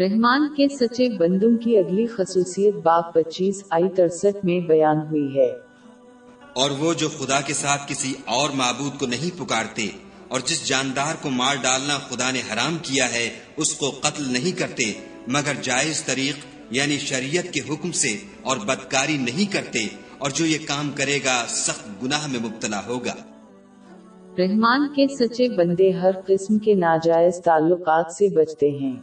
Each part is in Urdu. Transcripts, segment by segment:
رحمان کے سچے بندوں کی اگلی خصوصیت باپ پچیس آئی ترسٹھ میں بیان ہوئی ہے۔ اور وہ جو خدا کے ساتھ کسی اور معبود کو نہیں پکارتے اور جس جاندار کو مار ڈالنا خدا نے حرام کیا ہے اس کو قتل نہیں کرتے مگر جائز طریق یعنی شریعت کے حکم سے اور بدکاری نہیں کرتے اور جو یہ کام کرے گا سخت گناہ میں مبتلا ہوگا۔ رحمان کے سچے بندے ہر قسم کے ناجائز تعلقات سے بچتے ہیں۔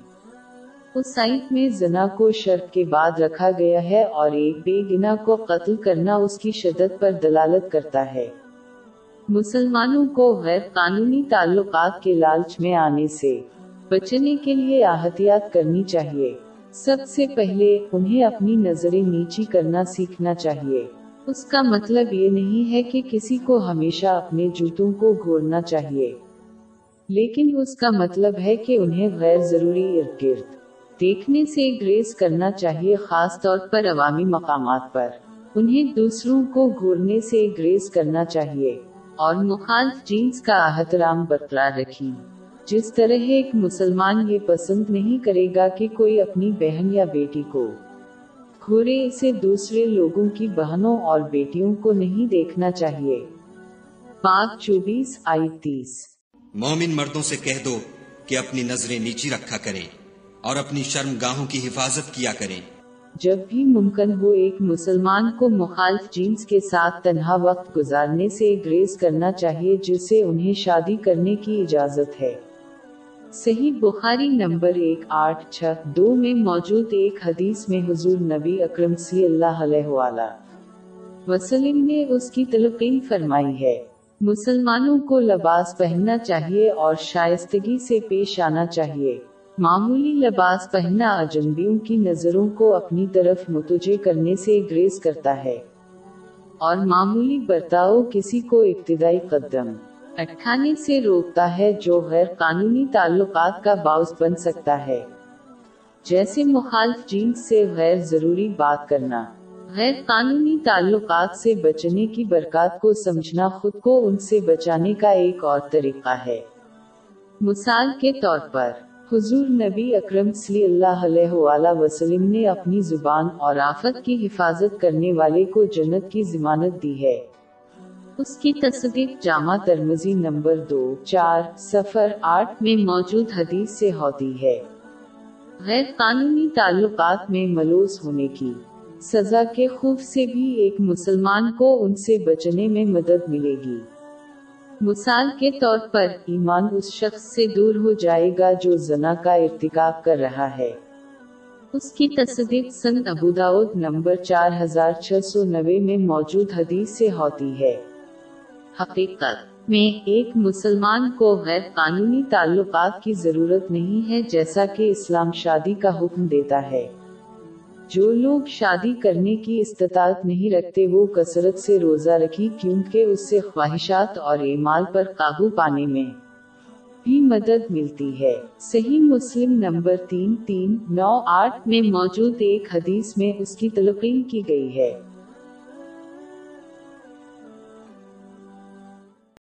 اس سائٹ میں زنا کو شرط کے بعد رکھا گیا ہے اور ایک بے گنا کو قتل کرنا اس کی شدت پر دلالت کرتا ہے۔ مسلمانوں کو غیر قانونی تعلقات کے لالچ میں آنے سے بچنے کے لیے احتیاط کرنی چاہیے۔ سب سے پہلے انہیں اپنی نظریں نیچی کرنا سیکھنا چاہیے۔ اس کا مطلب یہ نہیں ہے کہ کسی کو ہمیشہ اپنے جوتوں کو گھورنا چاہیے۔ لیکن اس کا مطلب ہے کہ انہیں غیر ضروری ارد گرد دیکھنے سے گریز کرنا چاہیے خاص طور پر عوامی مقامات پر۔ انہیں دوسروں کو گھورنے سے گریز کرنا چاہیے۔ اور مخالف جینز کا احترام برقرار رکھیں۔ جس طرح ایک مسلمان یہ پسند نہیں کرے گا کہ کوئی اپنی بہن یا بیٹی کو گھورے، اسے دوسرے لوگوں کی بہنوں اور بیٹیوں کو نہیں دیکھنا چاہیے۔ پاک چوبیس آئی تیس۔ مومن مردوں سے کہہ دو کہ اپنی نظریں نیچی رکھا کریں۔ اور اپنی شرم گاہوں کی حفاظت کیا کریں۔ جب بھی ممکن ہو ایک مسلمان کو مخالف جینس کے ساتھ تنہا وقت گزارنے سے گریز کرنا چاہیے، جس سے انہیں شادی کرنے کی اجازت ہے۔ صحیح بخاری نمبر ایک آٹھ چھ دو میں موجود ایک حدیث میں حضور نبی اکرم سی اللہ علیہ وآلہ وسلم نے اس کی تلقین فرمائی ہے۔ مسلمانوں کو لباس پہننا چاہیے اور شائستگی سے پیش آنا چاہیے۔ معمولی لباس پہنا اجنبیوں کی نظروں کو اپنی طرف متوجہ کرنے سے گریز کرتا ہے۔ اور معمولی برتاؤ کسی کو ابتدائی قدم اٹھانے سے روکتا ہے جو غیر قانونی تعلقات کا باعث بن سکتا ہے۔ جیسے مخالف جنس سے غیر ضروری بات کرنا۔ غیر قانونی تعلقات سے بچنے کی برکات کو سمجھنا خود کو ان سے بچانے کا ایک اور طریقہ ہے۔ مثال کے طور پر حضور نبی اکرم صلی اللہ علیہ وآلہ وسلم نے اپنی زبان اور آفت کی حفاظت کرنے والے کو جنت کی ضمانت دی ہے۔ اس کی تصدیق جامع ترمزی نمبر دو، چار سفر آٹھ میں موجود حدیث سے ہوتی ہے۔ غیر قانونی تعلقات میں ملوث ہونے کی سزا کے خوف سے بھی ایک مسلمان کو ان سے بچنے میں مدد ملے گی۔ مثال کے طور پر، ایمان اس شخص سے دور ہو جائے گا جو زنا کا ارتکاب کر رہا ہے۔ اس کی تصدیق سن ابوداود نمبر چار ہزار چھ سو نوے میں موجود حدیث سے ہوتی ہے۔ حقیقت میں ایک مسلمان کو غیر قانونی تعلقات کی ضرورت نہیں ہے جیسا کہ اسلام شادی کا حکم دیتا ہے۔ جو لوگ شادی کرنے کی استطاعت نہیں رکھتے وہ کثرت سے روزہ رکھی کیونکہ اس سے خواہشات اور اعمال پر قابو پانے میں بھی مدد ملتی ہے۔ صحیح مسلم نمبر تین تین نو آٹھ میں موجود ایک حدیث میں اس کی تلقین کی گئی ہے۔